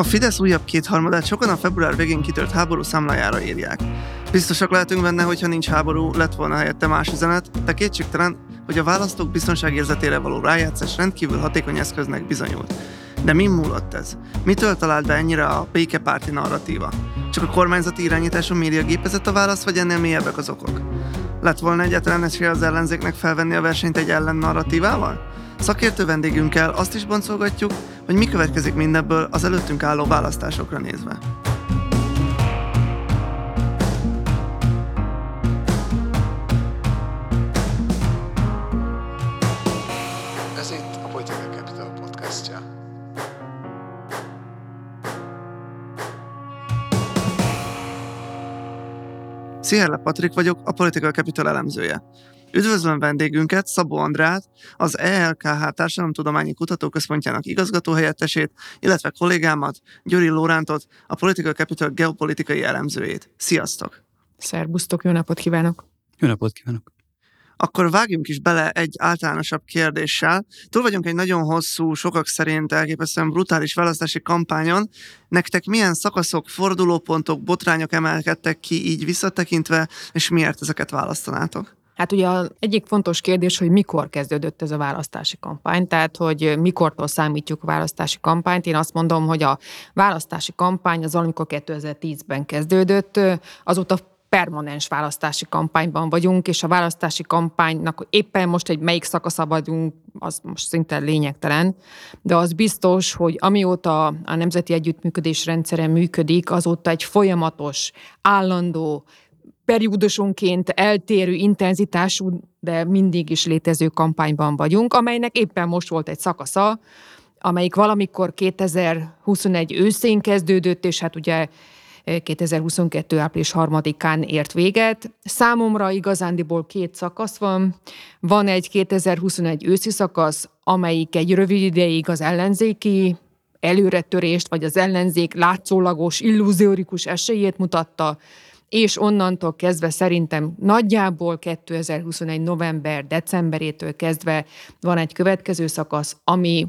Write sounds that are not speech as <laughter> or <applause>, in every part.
A Fidesz újabb kétharmadát sokan a február végén kitört háború számlájára írják. Biztosak lehetünk benne, hogyha nincs háború, lett volna helyette más üzenet, de kétségtelen, hogy a választók biztonságérzetére való rájátszás rendkívül hatékony eszköznek bizonyult. De mi múlott ez? Mitől talált be ennyire a békepárti narratíva? Csak a kormányzati irányítású média gépezett a válasz, vagy ennél mélyebbek az okok? Lett volna egyáltalán esélye az ellenzéknek felvenni a versenyt egy ellen narratívával? Szakértő vendégünkkel azt is boncolgatjuk, hogy mi következik mindebből az előttünk álló választásokra nézve. Ez itt a Political Capital podcastja. Sziherle Patrik vagyok, a Political Capital elemzője. Üdvözlöm vendégünket, Szabó Andrát, az ELKH Társadalomtudományi Kutatóközpontjának igazgatóhelyettesét, illetve kollégámat, Gyuri Lórántot, a Political Capital geopolitikai elemzőjét. Sziasztok! Szerbusztok, jó napot kívánok! Jó napot kívánok! Akkor vágjunk is bele egy általánosabb kérdéssel. Túl vagyunk egy nagyon hosszú, sokak szerint elképesztően brutális választási kampányon. Nektek milyen szakaszok, fordulópontok, botrányok emelkedtek ki így visszatekintve, és miért ezeket választanátok? Hát ugye az egyik fontos kérdés, hogy mikor kezdődött ez a választási kampány, tehát hogy mikortól számítjuk a választási kampányt. Én azt mondom, hogy a választási kampány az valamikor 2010-ben kezdődött, azóta permanens választási kampányban vagyunk, és a választási kampánynak éppen most egy melyik szakasza vagyunk, az most szinte lényegtelen, de az biztos, hogy amióta a Nemzeti Együttműködés rendszere működik, azóta egy folyamatos, állandó, periódusonként eltérő intenzitású, de mindig is létező kampányban vagyunk, amelynek éppen most volt egy szakasza, amelyik valamikor 2021 őszén kezdődött, és hát ugye 2022. április 3-án ért véget. Számomra igazándiból két szakasz van. Van egy 2021 őszi szakasz, amelyik egy rövid ideig az ellenzéki előretörést, vagy az ellenzék látszólagos, illúziórikus esélyét mutatta, és onnantól kezdve szerintem nagyjából 2021. november-decemberétől kezdve van egy következő szakasz, ami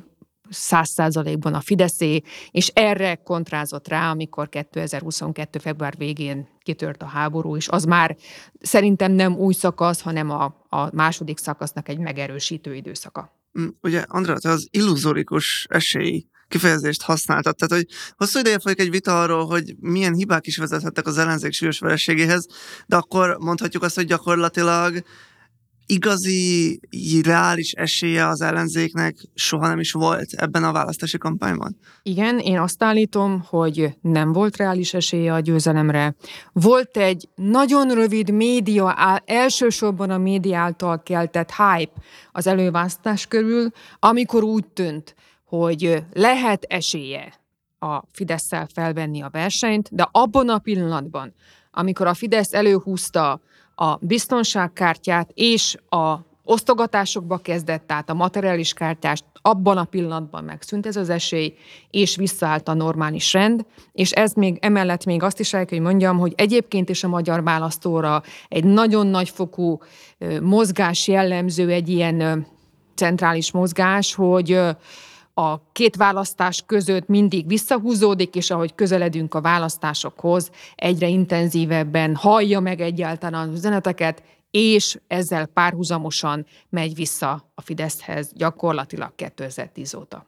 száz százalékban a Fideszé, és erre kontrázott rá, amikor 2022. február végén kitört a háború, és az már szerintem nem új szakasz, hanem a, a második szakasznak egy megerősítő időszaka. Mm, ugye, Andrá, te az illuzorikus esély kifejezést használtad. Tehát, hogy hosszú ideje folyik egy vita arról, hogy milyen hibák is vezethettek az ellenzék súlyos vereségéhez, de akkor mondhatjuk azt, hogy gyakorlatilag igazi, reális esélye az ellenzéknek soha nem is volt ebben a választási kampányban? Igen, én azt állítom, hogy nem volt reális esélye a győzelemre. Volt egy nagyon rövid média, elsősorban a média által keltett hype az előválasztás körül, amikor úgy tűnt, hogy lehet esélye a fidesz felvenni a versenyt, de abban a pillanatban, amikor a Fidesz előhúzta a biztonságkártyát és a osztogatásokba kezdett, tehát a materiális kártyást abban a pillanatban megszűnt ez az esély, és visszaállt a normális rend, és ez még emellett még azt is el kell, hogy mondjam, hogy egyébként is a magyar választóra egy nagyon nagyfokú mozgás jellemző, egy ilyen centrális mozgás, hogy a két választás között mindig visszahúzódik, és ahogy közeledünk a választásokhoz, egyre intenzívebben hallja meg egyáltalán az üzeneteket, és ezzel párhuzamosan megy vissza a Fideszhez gyakorlatilag 2010 óta.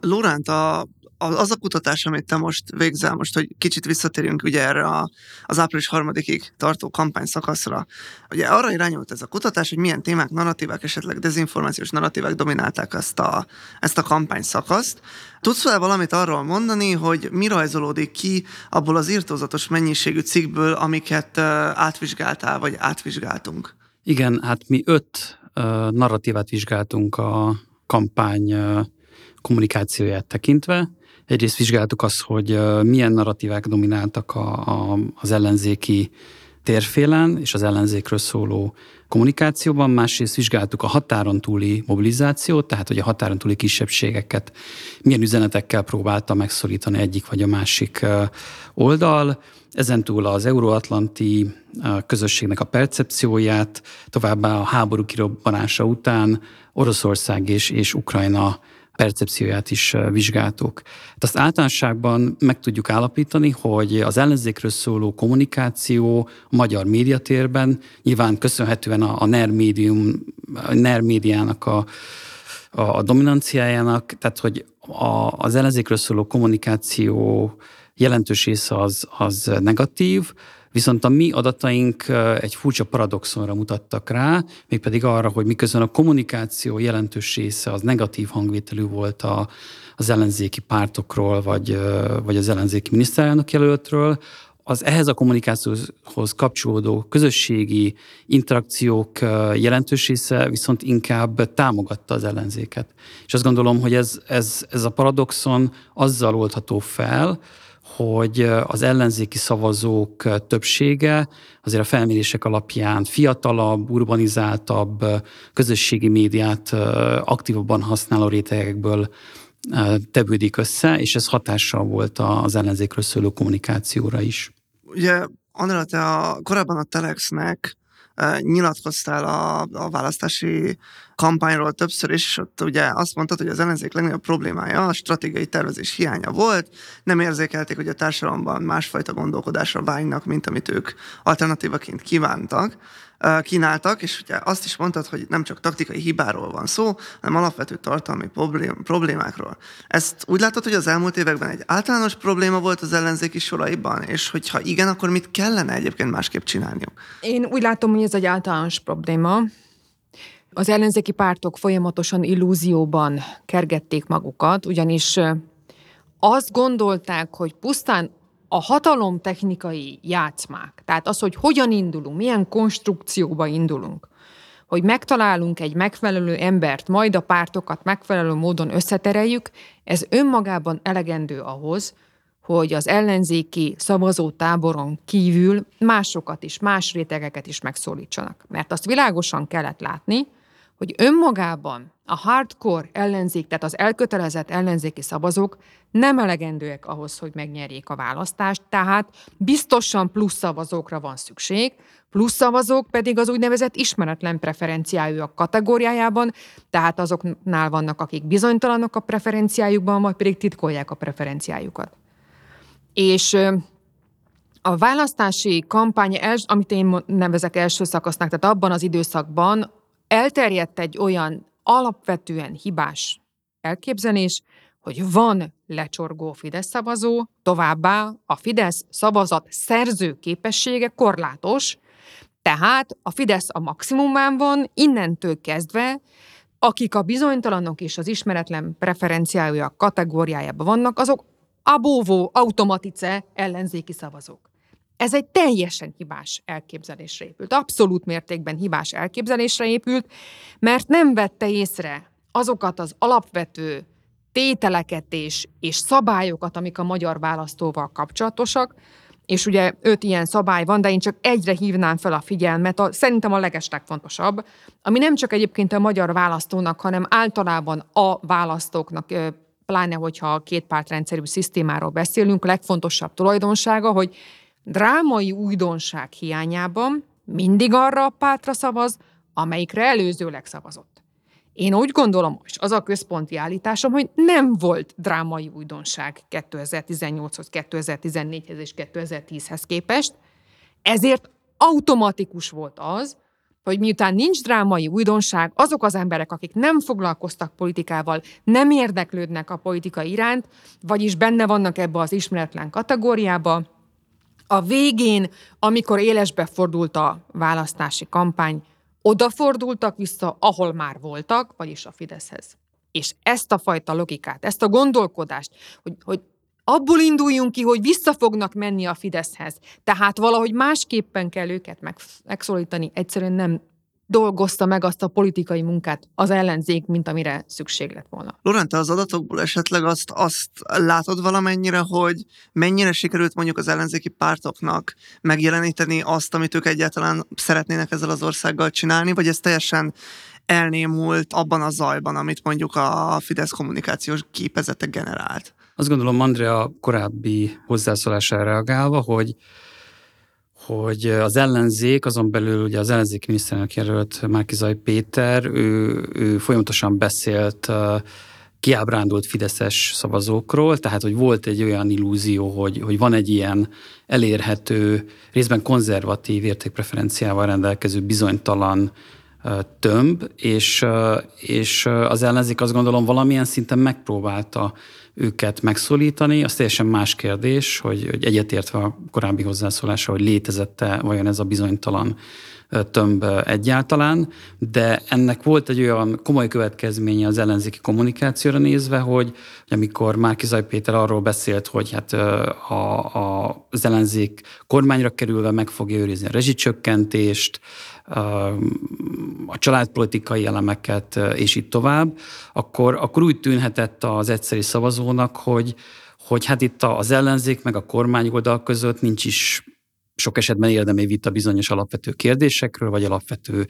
Lóránt, a az a kutatás, amit te most végzel, most, hogy kicsit visszatérjünk ugye erre a, az április harmadikig tartó kampány szakaszra, ugye arra irányult ez a kutatás, hogy milyen témák, narratívák, esetleg dezinformációs narratívák dominálták ezt a, ezt a kampány szakaszt. Tudsz fel valamit arról mondani, hogy mi rajzolódik ki abból az írtózatos mennyiségű cikkből, amiket átvizsgáltál, vagy átvizsgáltunk? Igen, hát mi öt uh, narratívát vizsgáltunk a kampány kommunikációját tekintve. Egyrészt vizsgáltuk azt, hogy milyen narratívák domináltak a, a, az ellenzéki térfélen és az ellenzékről szóló kommunikációban, másrészt vizsgáltuk a határon túli mobilizációt, tehát hogy a határon túli kisebbségeket milyen üzenetekkel próbálta megszorítani egyik vagy a másik oldal, ezen túl az euróatlanti közösségnek a percepcióját, továbbá a háború kirobbanása után Oroszország és, és Ukrajna percepcióját is vizsgáltuk. Hát azt általánosságban meg tudjuk állapítani, hogy az ellenzékről szóló kommunikáció a magyar médiatérben nyilván köszönhetően a, a NER, médium, a NER médiának a, a, a dominanciájának, tehát hogy a, az ellenzékről szóló kommunikáció jelentős része az, az negatív, Viszont a mi adataink egy furcsa paradoxonra mutattak rá, mégpedig arra, hogy miközben a kommunikáció jelentős része az negatív hangvételű volt a, az ellenzéki pártokról, vagy, vagy az ellenzéki miniszterelnök jelöltről, az ehhez a kommunikációhoz kapcsolódó közösségi interakciók jelentős része viszont inkább támogatta az ellenzéket. És azt gondolom, hogy ez, ez, ez a paradoxon azzal oldható fel, hogy az ellenzéki szavazók többsége azért a felmérések alapján fiatalabb, urbanizáltabb, közösségi médiát aktívabban használó rétegekből tevődik össze, és ez hatással volt az ellenzékről szóló kommunikációra is. Ugye, Andrea, te a, korábban a Telexnek nyilatkoztál a, a választási kampányról többször, és ott ugye azt mondtad, hogy az ellenzék legnagyobb problémája a stratégiai tervezés hiánya volt, nem érzékelték, hogy a társadalomban másfajta gondolkodásra vágynak, mint amit ők alternatívaként kívántak kínáltak, és ugye azt is mondtad, hogy nem csak taktikai hibáról van szó, hanem alapvető tartalmi problém, problémákról. Ezt úgy látod, hogy az elmúlt években egy általános probléma volt az ellenzéki soraiban, és hogyha igen, akkor mit kellene egyébként másképp csinálniuk? Én úgy látom, hogy ez egy általános probléma. Az ellenzéki pártok folyamatosan illúzióban kergették magukat, ugyanis azt gondolták, hogy pusztán a hatalom technikai játszmák, tehát az, hogy hogyan indulunk, milyen konstrukcióba indulunk, hogy megtalálunk egy megfelelő embert, majd a pártokat megfelelő módon összetereljük, ez önmagában elegendő ahhoz, hogy az ellenzéki szavazótáboron kívül másokat is, más rétegeket is megszólítsanak. Mert azt világosan kellett látni, hogy önmagában a hardcore ellenzék, tehát az elkötelezett ellenzéki szavazók nem elegendőek ahhoz, hogy megnyerjék a választást, tehát biztosan plusz szavazókra van szükség, plusz szavazók pedig az úgynevezett ismeretlen preferenciájúak kategóriájában, tehát azoknál vannak, akik bizonytalanok a preferenciájukban, vagy pedig titkolják a preferenciájukat. És a választási kampány, amit én nevezek első szakasznak, tehát abban az időszakban elterjedt egy olyan alapvetően hibás elképzelés, hogy van lecsorgó Fidesz szavazó, továbbá a Fidesz szavazat szerző képessége korlátos, tehát a Fidesz a maximumán van, innentől kezdve, akik a bizonytalanok és az ismeretlen preferenciája kategóriájában vannak, azok abóvó automatice ellenzéki szavazók. Ez egy teljesen hibás elképzelésre épült, abszolút mértékben hibás elképzelésre épült, mert nem vette észre azokat az alapvető tételeket és, és szabályokat, amik a magyar választóval kapcsolatosak, és ugye öt ilyen szabály van, de én csak egyre hívnám fel a figyelmet, a, szerintem a legeslegfontosabb, ami nem csak egyébként a magyar választónak, hanem általában a választóknak, pláne hogyha a két pártrendszerű szisztémáról beszélünk, legfontosabb tulajdonsága, hogy drámai újdonság hiányában mindig arra a pártra szavaz, amelyikre előzőleg szavazott. Én úgy gondolom, és az a központi állításom, hogy nem volt drámai újdonság 2018-hoz, 2014-hez és 2010-hez képest, ezért automatikus volt az, hogy miután nincs drámai újdonság, azok az emberek, akik nem foglalkoztak politikával, nem érdeklődnek a politika iránt, vagyis benne vannak ebbe az ismeretlen kategóriába, a végén, amikor élesbe fordult a választási kampány, odafordultak vissza, ahol már voltak, vagyis a Fideszhez. És ezt a fajta logikát, ezt a gondolkodást, hogy, hogy abból induljunk ki, hogy vissza fognak menni a Fideszhez, tehát valahogy másképpen kell őket megszólítani, egyszerűen nem dolgozta meg azt a politikai munkát az ellenzék, mint amire szükség lett volna. Lorente, az adatokból esetleg azt, azt látod valamennyire, hogy mennyire sikerült mondjuk az ellenzéki pártoknak megjeleníteni azt, amit ők egyáltalán szeretnének ezzel az országgal csinálni, vagy ez teljesen elnémult abban a zajban, amit mondjuk a Fidesz kommunikációs képezete generált? Azt gondolom, Andrea korábbi hozzászólására reagálva, hogy hogy az ellenzék, azon belül ugye az ellenzéki miniszterelnök jelölt Márkizaj Péter, ő, ő folyamatosan beszélt kiábrándult fideszes szavazókról, tehát hogy volt egy olyan illúzió, hogy, hogy van egy ilyen elérhető, részben konzervatív értékpreferenciával rendelkező bizonytalan tömb, és, és az ellenzék azt gondolom valamilyen szinten megpróbálta őket megszólítani. Az teljesen más kérdés, hogy, hogy egyetértve a korábbi hozzászólása, hogy létezette vajon ez a bizonytalan tömb egyáltalán, de ennek volt egy olyan komoly következménye az ellenzéki kommunikációra nézve, hogy, amikor Márki Zaj Péter arról beszélt, hogy hát a, a, az ellenzék kormányra kerülve meg fogja őrizni a rezsicsökkentést, a családpolitikai elemeket, és így tovább, akkor, akkor úgy tűnhetett az egyszeri szavazónak, hogy, hogy hát itt az ellenzék meg a kormányoldal között nincs is sok esetben érdemi vita bizonyos alapvető kérdésekről, vagy alapvető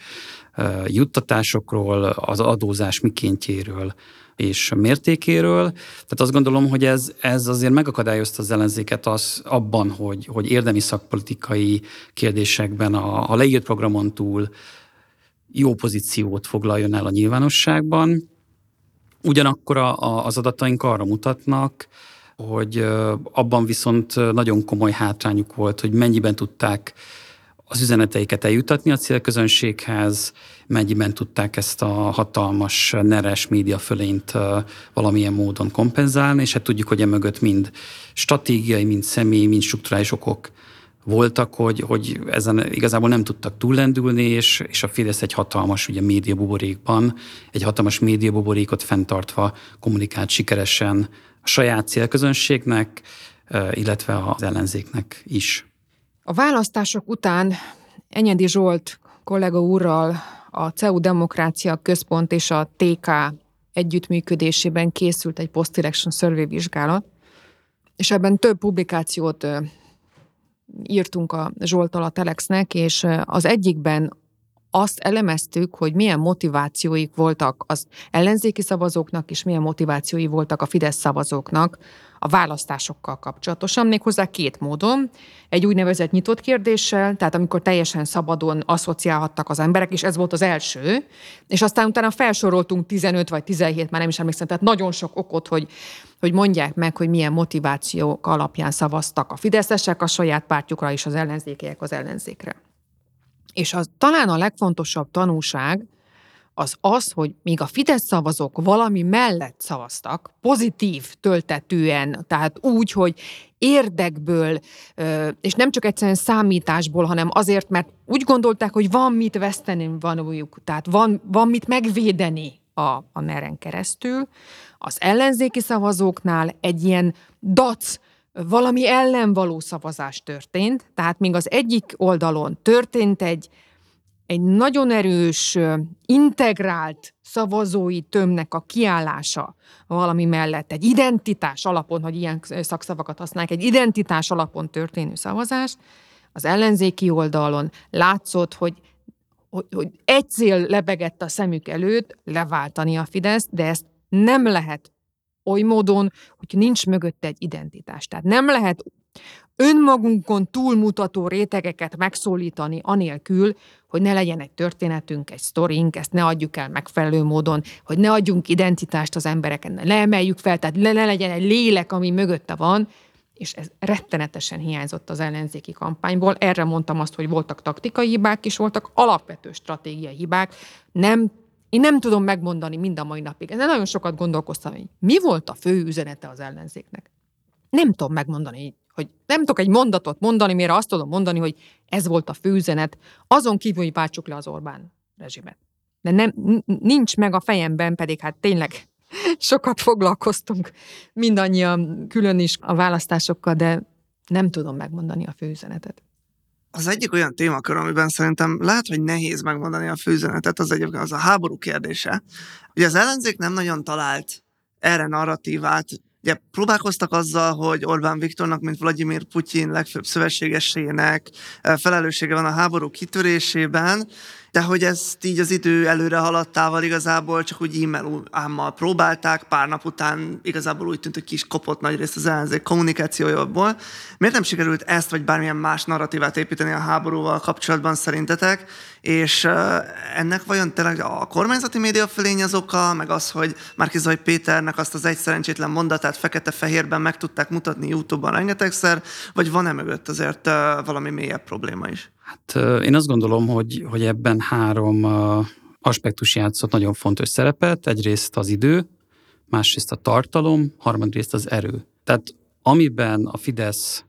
juttatásokról, az adózás mikéntjéről és mértékéről. Tehát azt gondolom, hogy ez, ez azért megakadályozta az ellenzéket az, abban, hogy, hogy érdemi szakpolitikai kérdésekben a, a leírt programon túl jó pozíciót foglaljon el a nyilvánosságban. Ugyanakkor a, a, az adataink arra mutatnak, hogy abban viszont nagyon komoly hátrányuk volt, hogy mennyiben tudták az üzeneteiket eljutatni a célközönséghez, mennyiben tudták ezt a hatalmas neres média fölényt valamilyen módon kompenzálni, és hát tudjuk, hogy emögött mind stratégiai, mind személy, mind strukturális okok voltak, hogy, hogy ezen igazából nem tudtak túllendülni, és, és a Fidesz egy hatalmas ugye, médiabuborékban, egy hatalmas médiabuborékot fenntartva kommunikált sikeresen saját célközönségnek, illetve az ellenzéknek is. A választások után Enyedi Zsolt kollega úrral a CEU Demokrácia Központ és a TK együttműködésében készült egy post-election survey vizsgálat, és ebben több publikációt írtunk a Zsoltal a Telexnek, és az egyikben azt elemeztük, hogy milyen motivációik voltak az ellenzéki szavazóknak, és milyen motivációi voltak a Fidesz szavazóknak a választásokkal kapcsolatosan, méghozzá két módon. Egy úgynevezett nyitott kérdéssel, tehát amikor teljesen szabadon asszociálhattak az emberek, és ez volt az első, és aztán utána felsoroltunk 15 vagy 17, már nem is emlékszem, tehát nagyon sok okot, hogy, hogy mondják meg, hogy milyen motivációk alapján szavaztak a fideszesek a saját pártjukra, és az ellenzékiek az ellenzékre. És az talán a legfontosabb tanúság az az, hogy míg a Fidesz szavazók valami mellett szavaztak, pozitív töltetően, tehát úgy, hogy érdekből, és nem csak egyszerűen számításból, hanem azért, mert úgy gondolták, hogy van mit veszteni vanújuk, tehát van, van mit megvédeni a, a neren keresztül. Az ellenzéki szavazóknál egy ilyen dac, valami ellen való szavazás történt, tehát még az egyik oldalon történt egy, egy nagyon erős, integrált szavazói tömnek a kiállása. Valami mellett, egy identitás alapon, hogy ilyen szakszavakat használják, egy identitás alapon történő szavazás, az ellenzéki oldalon látszott, hogy hogy, hogy egy cél lebegett a szemük előtt, leváltani a Fidesz, de ezt nem lehet oly módon, hogy nincs mögötte egy identitás. Tehát nem lehet önmagunkon túlmutató rétegeket megszólítani anélkül, hogy ne legyen egy történetünk, egy sztorink, ezt ne adjuk el megfelelő módon, hogy ne adjunk identitást az embereken, ne emeljük fel, tehát ne, ne legyen egy lélek, ami mögötte van, és ez rettenetesen hiányzott az ellenzéki kampányból. Erre mondtam azt, hogy voltak taktikai hibák is, voltak alapvető stratégiai hibák. Nem én nem tudom megmondani mind a mai napig. Ezen nagyon sokat gondolkoztam, hogy mi volt a fő üzenete az ellenzéknek. Nem tudom megmondani, hogy nem tudok egy mondatot mondani, mire azt tudom mondani, hogy ez volt a fő üzenet, azon kívül, hogy váltsuk le az Orbán rezsimet. De nem, nincs meg a fejemben, pedig hát tényleg <laughs> sokat foglalkoztunk mindannyian külön is a választásokkal, de nem tudom megmondani a fő üzenetet az egyik olyan témakör, amiben szerintem lehet, hogy nehéz megmondani a főzenetet, az egyébként az a háború kérdése. Ugye az ellenzék nem nagyon talált erre narratívát, Ugye próbálkoztak azzal, hogy Orbán Viktornak, mint Vladimir Putyin legfőbb szövetségesének felelőssége van a háború kitörésében, de hogy ezt így az idő előre haladtával igazából csak úgy e-mail ámmal próbálták, pár nap után igazából úgy tűnt, hogy kis kopott nagy részt az ellenzék kommunikációjából. Miért nem sikerült ezt vagy bármilyen más narratívát építeni a háborúval kapcsolatban szerintetek? És ennek vajon tényleg a kormányzati média fölény az oka, meg az, hogy Márkizaj Péternek azt az egy szerencsétlen mondatát fekete-fehérben meg tudták mutatni YouTube-ban rengetegszer, vagy van-e mögött azért valami mélyebb probléma is? Hát én azt gondolom, hogy, hogy ebben három aspektus játszott nagyon fontos szerepet. Egyrészt az idő, másrészt a tartalom, harmadrészt az erő. Tehát amiben a Fidesz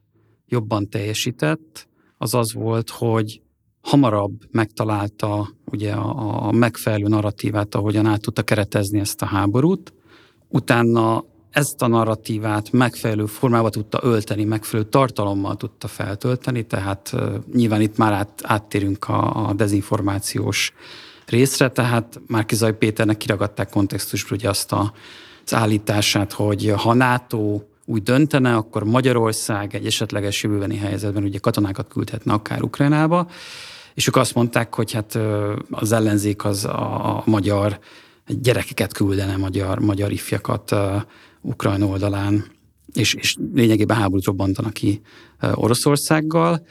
jobban teljesített, az az volt, hogy hamarabb megtalálta ugye a, a megfelelő narratívát, ahogyan át tudta keretezni ezt a háborút. Utána ezt a narratívát megfelelő formába tudta ölteni, megfelelő tartalommal tudta feltölteni, tehát nyilván itt már át, áttérünk a, a dezinformációs részre, tehát Márkizaj Péternek kiragadták kontextusból ugye azt a, az állítását, hogy ha NATO úgy döntene, akkor Magyarország egy esetleges jövőbeni helyzetben ugye katonákat küldhetne akár Ukrajnába, és ők azt mondták, hogy hát az ellenzék az a, a magyar gyerekeket küldene, magyar, magyar ifjakat Ukrajna oldalán, és, és lényegében háborút robbantanak ki Oroszországgal,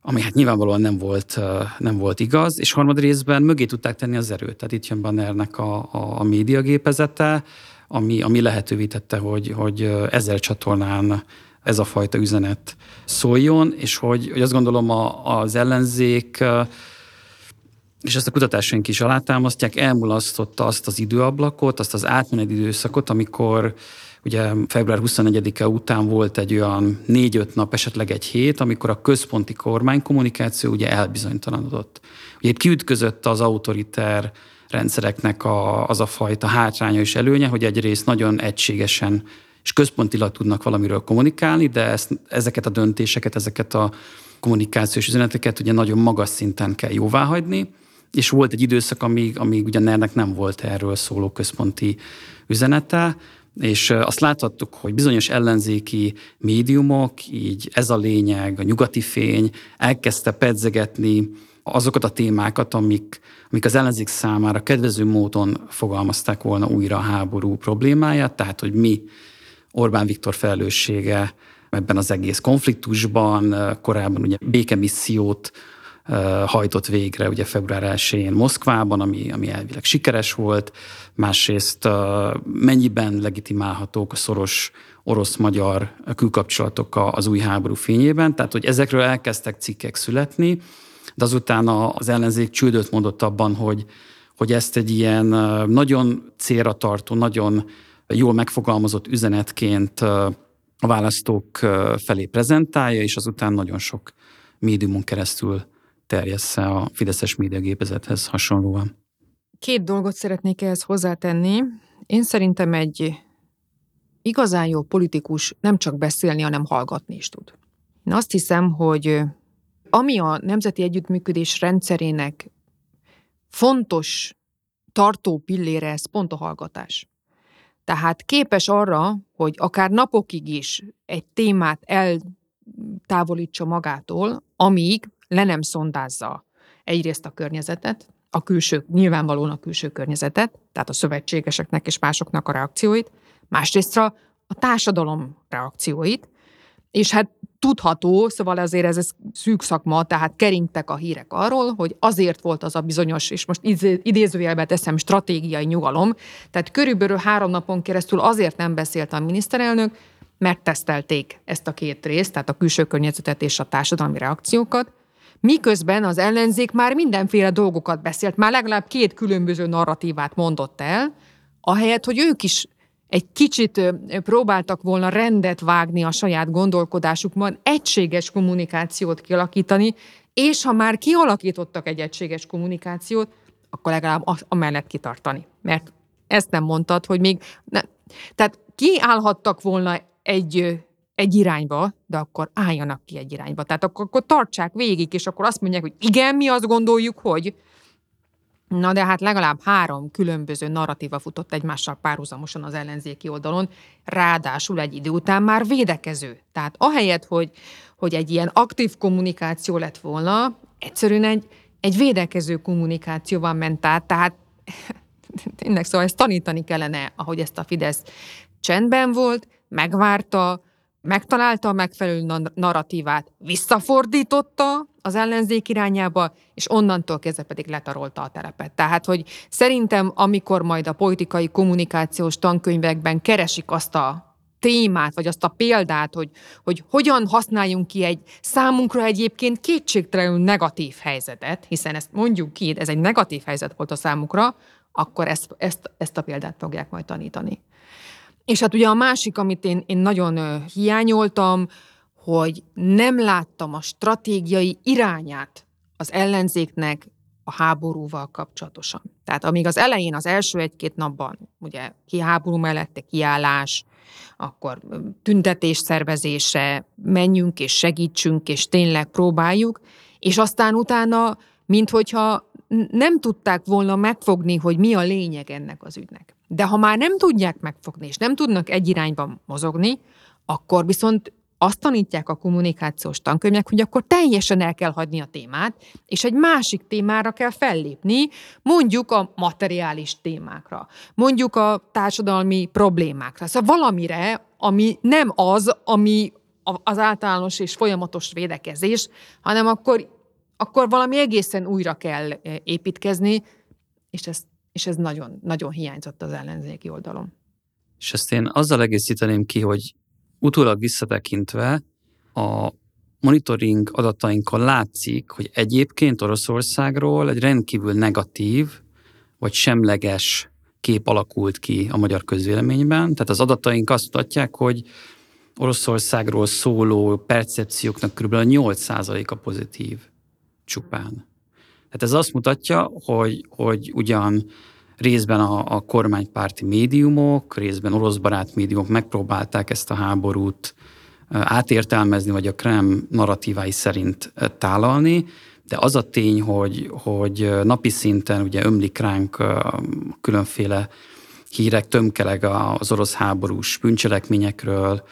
ami hát nyilvánvalóan nem volt, nem volt igaz, és harmad részben mögé tudták tenni az erőt. Tehát itt jön Bannernek a, a, a médiagépezete, ami, ami lehetővé tette, hogy, hogy ezer csatornán ez a fajta üzenet szóljon, és hogy, hogy azt gondolom a, az ellenzék és ezt a kutatásaink is alátámasztják, elmulasztotta azt az időablakot, azt az átmeneti időszakot, amikor ugye február 24-e után volt egy olyan négy-öt nap, esetleg egy hét, amikor a központi kormánykommunikáció ugye elbizonytalanodott. Ugye itt kiütközött az autoriter rendszereknek a, az a fajta hátránya és előnye, hogy egyrészt nagyon egységesen és központilag tudnak valamiről kommunikálni, de ezt, ezeket a döntéseket, ezeket a kommunikációs üzeneteket ugye nagyon magas szinten kell jóváhagyni, és volt egy időszak, amíg, amíg ugye ennek nem volt erről szóló központi üzenete, és azt láthattuk, hogy bizonyos ellenzéki médiumok, így ez a lényeg, a nyugati fény elkezdte pedzegetni azokat a témákat, amik, amik az ellenzék számára kedvező módon fogalmazták volna újra a háború problémáját, tehát hogy mi Orbán Viktor felelőssége ebben az egész konfliktusban, korábban ugye békemissziót hajtott végre ugye február 1-én Moszkvában, ami, ami elvileg sikeres volt, másrészt mennyiben legitimálhatók a szoros orosz-magyar külkapcsolatok az új háború fényében, tehát hogy ezekről elkezdtek cikkek születni, de azután az ellenzék csődöt mondott abban, hogy, hogy ezt egy ilyen nagyon célra tartó, nagyon jól megfogalmazott üzenetként a választók felé prezentálja, és azután nagyon sok médiumon keresztül terjessze a Fideszes médiagépezethez hasonlóan. Két dolgot szeretnék ehhez hozzátenni. Én szerintem egy igazán jó politikus nem csak beszélni, hanem hallgatni is tud. Én azt hiszem, hogy ami a nemzeti együttműködés rendszerének fontos tartó pillére, ez pont a hallgatás. Tehát képes arra, hogy akár napokig is egy témát eltávolítsa magától, amíg le nem szondázza egyrészt a környezetet, a külső, nyilvánvalóan a külső környezetet, tehát a szövetségeseknek és másoknak a reakcióit, másrésztra a társadalom reakcióit, és hát tudható, szóval azért ez, ez szűk szakma, tehát keringtek a hírek arról, hogy azért volt az a bizonyos, és most idézőjelbe teszem, stratégiai nyugalom, tehát körülbelül három napon keresztül azért nem beszélt a miniszterelnök, mert tesztelték ezt a két részt, tehát a külső környezetet és a társadalmi reakciókat, Miközben az ellenzék már mindenféle dolgokat beszélt, már legalább két különböző narratívát mondott el, ahelyett, hogy ők is egy kicsit próbáltak volna rendet vágni a saját gondolkodásukban, egységes kommunikációt kialakítani, és ha már kialakítottak egy egységes kommunikációt, akkor legalább amellett kitartani. Mert ezt nem mondtad, hogy még... Ne, tehát kiállhattak volna egy egy irányba, de akkor álljanak ki egy irányba. Tehát akkor, akkor tartsák végig, és akkor azt mondják, hogy igen, mi azt gondoljuk, hogy Na de hát legalább három különböző narratíva futott egymással párhuzamosan az ellenzéki oldalon, ráadásul egy idő után már védekező. Tehát ahelyett, hogy, hogy egy ilyen aktív kommunikáció lett volna, egyszerűen egy egy védekező kommunikációval ment át, tehát <laughs> tényleg szóval ezt tanítani kellene, ahogy ezt a Fidesz csendben volt, megvárta, megtalálta a megfelelő narratívát, visszafordította az ellenzék irányába, és onnantól kezdve pedig letarolta a terepet. Tehát, hogy szerintem, amikor majd a politikai kommunikációs tankönyvekben keresik azt a témát, vagy azt a példát, hogy, hogy hogyan használjunk ki egy számunkra egyébként kétségtelenül negatív helyzetet, hiszen ezt mondjuk ki, ez egy negatív helyzet volt a számukra, akkor ezt, ezt, ezt a példát fogják majd tanítani. És hát ugye a másik, amit én, én nagyon hiányoltam, hogy nem láttam a stratégiai irányát az ellenzéknek a háborúval kapcsolatosan. Tehát amíg az elején, az első egy-két napban, ugye ki háború mellette kiállás, akkor tüntetés szervezése, menjünk és segítsünk, és tényleg próbáljuk, és aztán utána, mint hogyha nem tudták volna megfogni, hogy mi a lényeg ennek az ügynek. De ha már nem tudják megfogni, és nem tudnak egy irányban mozogni, akkor viszont azt tanítják a kommunikációs tankönyvek, hogy akkor teljesen el kell hagyni a témát, és egy másik témára kell fellépni, mondjuk a materiális témákra, mondjuk a társadalmi problémákra. Szóval valamire, ami nem az, ami az általános és folyamatos védekezés, hanem akkor, akkor valami egészen újra kell eh, építkezni, és ez, és ez nagyon, nagyon hiányzott az ellenzéki oldalon. És ezt én azzal egészíteném ki, hogy utólag visszatekintve a monitoring adatainkon látszik, hogy egyébként Oroszországról egy rendkívül negatív vagy semleges kép alakult ki a magyar közvéleményben. Tehát az adataink azt mutatják, hogy Oroszországról szóló percepcióknak kb. 8%-a pozitív csupán. Tehát ez azt mutatja, hogy, hogy ugyan részben a, a kormánypárti médiumok, részben oroszbarát médiumok megpróbálták ezt a háborút átértelmezni, vagy a Krem narratívái szerint tálalni, de az a tény, hogy, hogy napi szinten ugye ömlik ránk különféle hírek, tömkeleg az orosz háborús bűncselekményekről,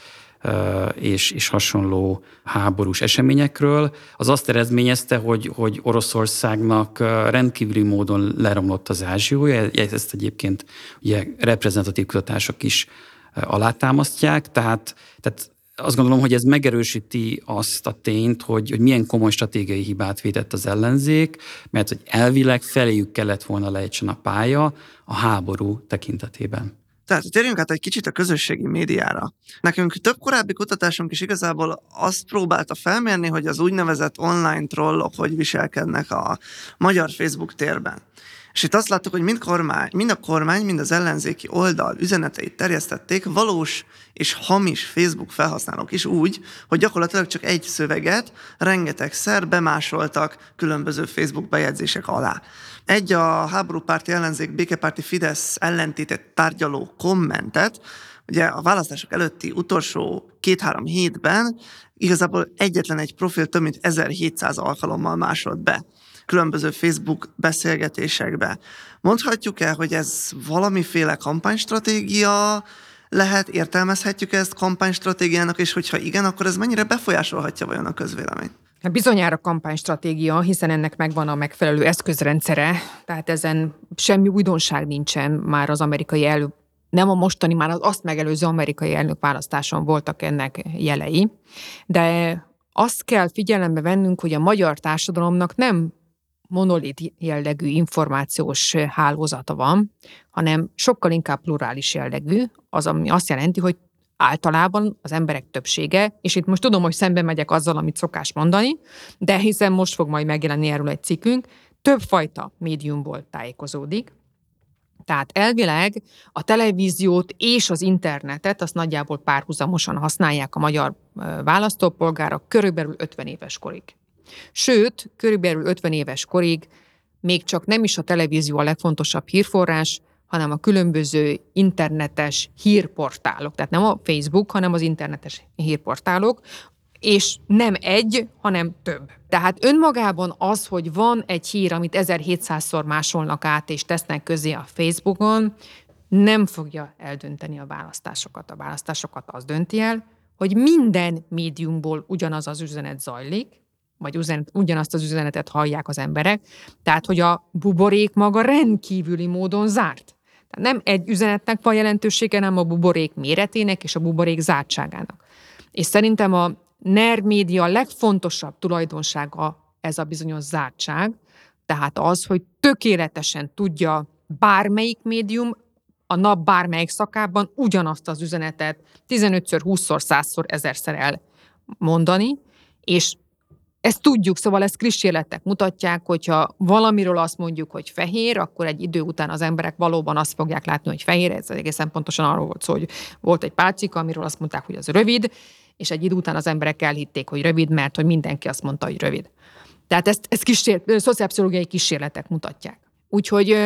és, és hasonló háborús eseményekről, az azt eredményezte, hogy, hogy Oroszországnak rendkívüli módon leromlott az ázsiója, ezt egyébként ugye reprezentatív kutatások is alátámasztják, tehát, tehát azt gondolom, hogy ez megerősíti azt a tényt, hogy, hogy milyen komoly stratégiai hibát vétett az ellenzék, mert hogy elvileg feléjük kellett volna lejtsen a pálya a háború tekintetében. Tehát térjünk át egy kicsit a közösségi médiára. Nekünk több korábbi kutatásunk is igazából azt próbálta felmérni, hogy az úgynevezett online trollok hogy viselkednek a magyar Facebook térben. És itt azt láttuk, hogy mind, kormány, mind a kormány, mind az ellenzéki oldal üzeneteit terjesztették valós és hamis Facebook felhasználók is úgy, hogy gyakorlatilag csak egy szöveget rengetegszer bemásoltak különböző Facebook bejegyzések alá. Egy a háborúpárti ellenzék békepárti Fidesz ellentétet tárgyaló kommentet, ugye a választások előtti utolsó két-három hétben igazából egyetlen egy profil több mint 1700 alkalommal másolt be különböző Facebook beszélgetésekbe. Mondhatjuk el, hogy ez valamiféle kampánystratégia lehet, értelmezhetjük ezt kampánystratégiának, és hogyha igen, akkor ez mennyire befolyásolhatja vajon a közvéleményt? Hát bizonyára kampánystratégia, hiszen ennek megvan a megfelelő eszközrendszere, tehát ezen semmi újdonság nincsen már az amerikai elő, nem a mostani, már az azt megelőző amerikai elnök választáson voltak ennek jelei, de azt kell figyelembe vennünk, hogy a magyar társadalomnak nem monolit jellegű információs hálózata van, hanem sokkal inkább plurális jellegű, az ami azt jelenti, hogy általában az emberek többsége, és itt most tudom, hogy szembe megyek azzal, amit szokás mondani, de hiszen most fog majd megjelenni erről egy cikkünk, többfajta médiumból tájékozódik, tehát elvileg a televíziót és az internetet azt nagyjából párhuzamosan használják a magyar választópolgárok körülbelül 50 éves korig. Sőt, körülbelül 50 éves korig még csak nem is a televízió a legfontosabb hírforrás, hanem a különböző internetes hírportálok, tehát nem a Facebook, hanem az internetes hírportálok, és nem egy, hanem több. Tehát önmagában az, hogy van egy hír, amit 1700-szor másolnak át és tesznek közé a Facebookon, nem fogja eldönteni a választásokat. A választásokat az dönti el, hogy minden médiumból ugyanaz az üzenet zajlik, vagy üzenet, ugyanazt az üzenetet hallják az emberek. Tehát, hogy a buborék maga rendkívüli módon zárt. Tehát nem egy üzenetnek van jelentősége, hanem a buborék méretének és a buborék zártságának. És szerintem a NER média legfontosabb tulajdonsága ez a bizonyos zártság, tehát az, hogy tökéletesen tudja bármelyik médium a nap bármelyik szakában ugyanazt az üzenetet 15-ször, 20-szor, 100-szor, 1000-szer elmondani, és ezt tudjuk, szóval ezt kísérletek mutatják, hogyha valamiről azt mondjuk, hogy fehér, akkor egy idő után az emberek valóban azt fogják látni, hogy fehér. Ez egészen pontosan arról volt szó, hogy volt egy pálcika, amiről azt mondták, hogy az rövid, és egy idő után az emberek elhitték, hogy rövid, mert hogy mindenki azt mondta, hogy rövid. Tehát ezt, ezt kísér, szociálpszichológiai kísérletek mutatják. Úgyhogy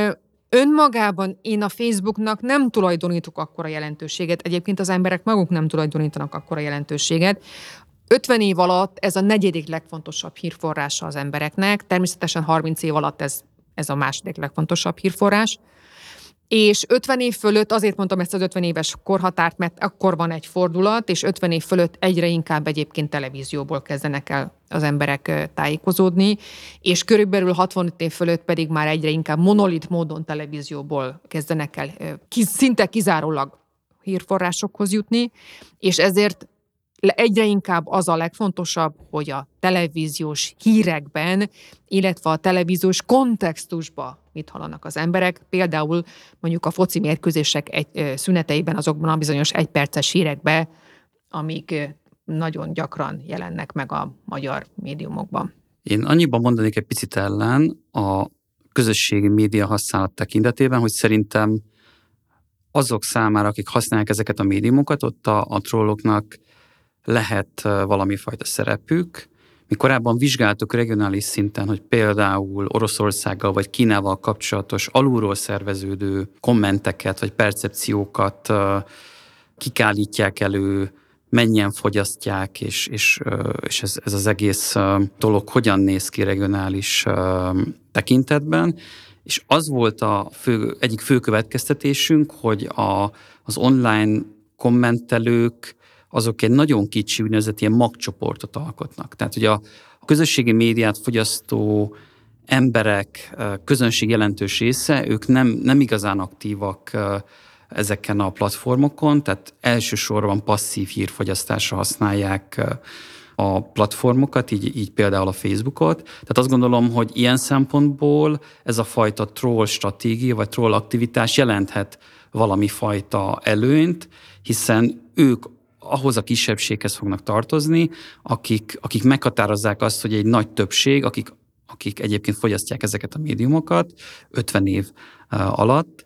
önmagában én a Facebooknak nem tulajdonítok akkora jelentőséget, egyébként az emberek maguk nem tulajdonítanak akkora jelentőséget. 50 év alatt ez a negyedik legfontosabb hírforrása az embereknek, természetesen 30 év alatt ez, ez a második legfontosabb hírforrás. És 50 év fölött, azért mondtam ezt az 50 éves korhatárt, mert akkor van egy fordulat, és 50 év fölött egyre inkább egyébként televízióból kezdenek el az emberek tájékozódni, és körülbelül 65 év fölött pedig már egyre inkább monolit módon televízióból kezdenek el szinte kizárólag hírforrásokhoz jutni, és ezért egyre inkább az a legfontosabb, hogy a televíziós hírekben, illetve a televíziós kontextusban mit hallanak az emberek. Például mondjuk a foci mérkőzések egy, szüneteiben azokban a bizonyos egyperces hírekben, amik nagyon gyakran jelennek meg a magyar médiumokban. Én annyiban mondanék egy picit ellen a közösségi média használat tekintetében, hogy szerintem azok számára, akik használják ezeket a médiumokat, ott a, a trolloknak lehet valami fajta szerepük. Mi korábban vizsgáltuk regionális szinten, hogy például Oroszországgal vagy Kínával kapcsolatos alulról szerveződő kommenteket vagy percepciókat kikálítják elő, mennyien fogyasztják, és, és, és ez, ez az egész dolog hogyan néz ki regionális tekintetben. És az volt a fő, egyik fő következtetésünk, hogy a, az online kommentelők azok egy nagyon kicsi úgynevezett ilyen magcsoportot alkotnak. Tehát, hogy a közösségi médiát fogyasztó emberek, közönség jelentős része, ők nem, nem igazán aktívak ezeken a platformokon, tehát elsősorban passzív hírfogyasztásra használják a platformokat, így, így például a Facebookot. Tehát azt gondolom, hogy ilyen szempontból ez a fajta troll stratégia, vagy troll aktivitás jelenthet valami fajta előnyt, hiszen ők ahhoz a kisebbséghez fognak tartozni, akik, akik meghatározzák azt, hogy egy nagy többség, akik, akik egyébként fogyasztják ezeket a médiumokat 50 év alatt,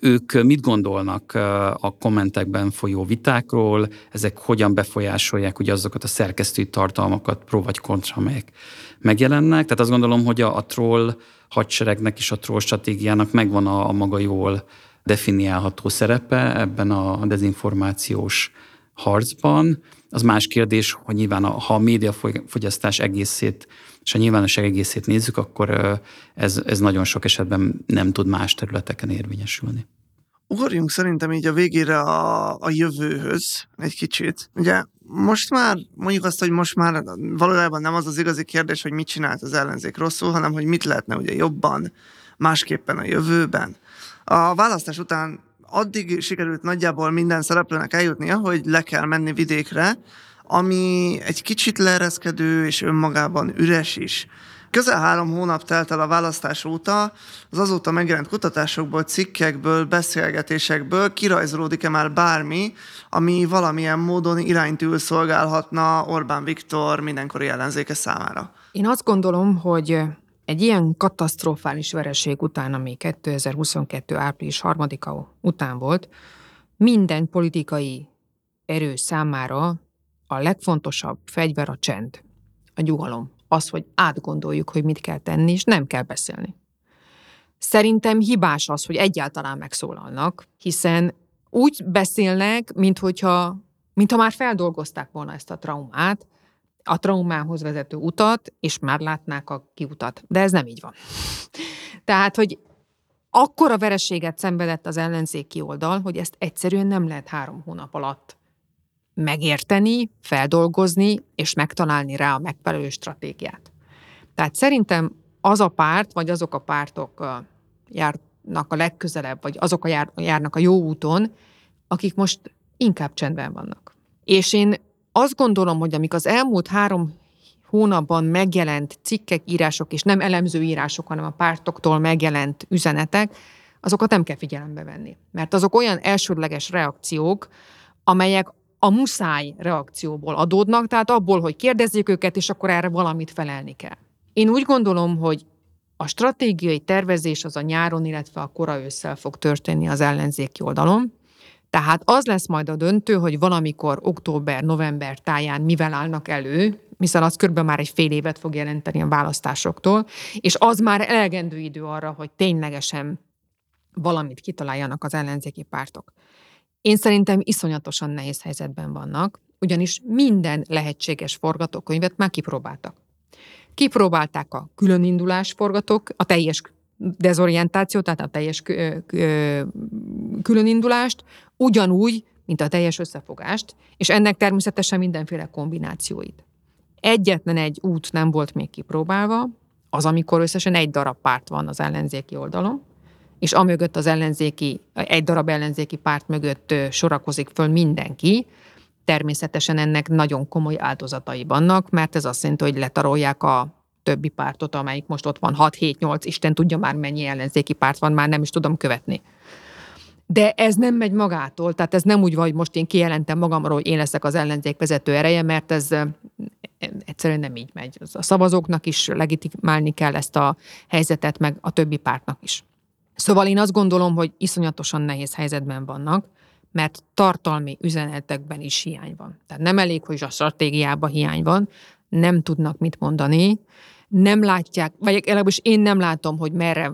ők mit gondolnak a kommentekben folyó vitákról, ezek hogyan befolyásolják ugye azokat a szerkesztői tartalmakat, pro vagy kontra, amelyek megjelennek. Tehát azt gondolom, hogy a, a troll hadseregnek és a troll stratégiának megvan a, a maga jól definiálható szerepe ebben a dezinformációs harcban. Az más kérdés, hogy nyilván a, ha a médiafogyasztás egészét és a nyilvánosság egészét nézzük, akkor ez, ez nagyon sok esetben nem tud más területeken érvényesülni. Ugorjunk szerintem így a végére a, a jövőhöz egy kicsit. Ugye most már, mondjuk azt, hogy most már valójában nem az az igazi kérdés, hogy mit csinált az ellenzék rosszul, hanem hogy mit lehetne ugye jobban, másképpen a jövőben. A választás után addig sikerült nagyjából minden szereplőnek eljutnia, hogy le kell menni vidékre, ami egy kicsit leereszkedő és önmagában üres is. Közel három hónap telt el a választás óta, az azóta megjelent kutatásokból, cikkekből, beszélgetésekből kirajzolódik-e már bármi, ami valamilyen módon iránytűül szolgálhatna Orbán Viktor mindenkori ellenzéke számára? Én azt gondolom, hogy egy ilyen katasztrofális vereség után, ami 2022. április 3-a után volt, minden politikai erő számára a legfontosabb fegyver a csend, a nyugalom. Az, hogy átgondoljuk, hogy mit kell tenni, és nem kell beszélni. Szerintem hibás az, hogy egyáltalán megszólalnak, hiszen úgy beszélnek, mint hogyha, mintha már feldolgozták volna ezt a traumát, a traumához vezető utat, és már látnák a kiutat. De ez nem így van. Tehát, hogy akkora vereséget szenvedett az ellenzéki oldal, hogy ezt egyszerűen nem lehet három hónap alatt megérteni, feldolgozni és megtalálni rá a megfelelő stratégiát. Tehát szerintem az a párt, vagy azok a pártok járnak a legközelebb, vagy azok a jár, járnak a jó úton, akik most inkább csendben vannak. És én azt gondolom, hogy amik az elmúlt három hónapban megjelent cikkek, írások, és nem elemző írások, hanem a pártoktól megjelent üzenetek, azokat nem kell figyelembe venni. Mert azok olyan elsődleges reakciók, amelyek a muszáj reakcióból adódnak, tehát abból, hogy kérdezzék őket, és akkor erre valamit felelni kell. Én úgy gondolom, hogy a stratégiai tervezés az a nyáron, illetve a kora ősszel fog történni az ellenzéki oldalon. Tehát az lesz majd a döntő, hogy valamikor október-november táján mivel állnak elő, hiszen az körülbelül már egy fél évet fog jelenteni a választásoktól, és az már elegendő idő arra, hogy ténylegesen valamit kitaláljanak az ellenzéki pártok. Én szerintem iszonyatosan nehéz helyzetben vannak, ugyanis minden lehetséges forgatókönyvet már kipróbáltak. Kipróbálták a különindulás forgatók, a teljes dezorientációt, tehát a teljes különindulást, ugyanúgy, mint a teljes összefogást, és ennek természetesen mindenféle kombinációit. Egyetlen egy út nem volt még kipróbálva, az, amikor összesen egy darab párt van az ellenzéki oldalon, és amögött az ellenzéki, egy darab ellenzéki párt mögött sorakozik föl mindenki, természetesen ennek nagyon komoly áldozatai vannak, mert ez azt jelenti, hogy letarolják a többi pártot, amelyik most ott van 6-7-8, Isten tudja már mennyi ellenzéki párt van, már nem is tudom követni. De ez nem megy magától, tehát ez nem úgy van, hogy most én kijelentem magamról, hogy én leszek az ellenzék vezető ereje, mert ez egyszerűen nem így megy. A szavazóknak is legitimálni kell ezt a helyzetet, meg a többi pártnak is. Szóval én azt gondolom, hogy iszonyatosan nehéz helyzetben vannak, mert tartalmi üzenetekben is hiány van. Tehát nem elég, hogy a stratégiában hiány van, nem tudnak mit mondani, nem látják, vagy legalábbis én nem látom, hogy merre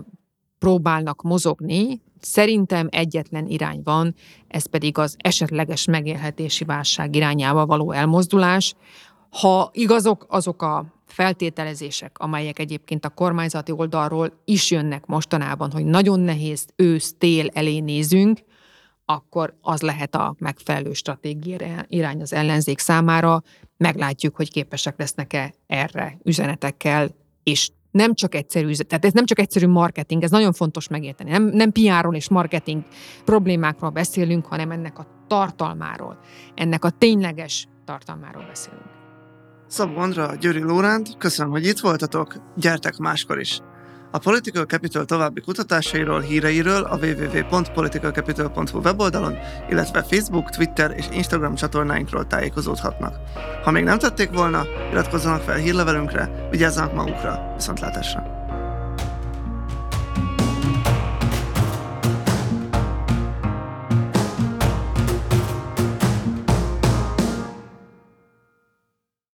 próbálnak mozogni, szerintem egyetlen irány van, ez pedig az esetleges megélhetési válság irányába való elmozdulás. Ha igazok azok a feltételezések, amelyek egyébként a kormányzati oldalról is jönnek mostanában, hogy nagyon nehéz ősz-tél elé nézünk, akkor az lehet a megfelelő stratégia irány az ellenzék számára. Meglátjuk, hogy képesek lesznek-e erre üzenetekkel, és nem csak egyszerű, tehát ez nem csak egyszerű marketing, ez nagyon fontos megérteni. Nem, nem PR-ról és marketing problémákról beszélünk, hanem ennek a tartalmáról, ennek a tényleges tartalmáról beszélünk. Szabó Andra, Győri Lóránt, köszönöm, hogy itt voltatok, gyertek máskor is! A Political Capital további kutatásairól, híreiről a www.politicalcapital.hu weboldalon, illetve Facebook, Twitter és Instagram csatornáinkról tájékozódhatnak. Ha még nem tették volna, iratkozzanak fel hírlevelünkre, vigyázzanak magukra, viszontlátásra!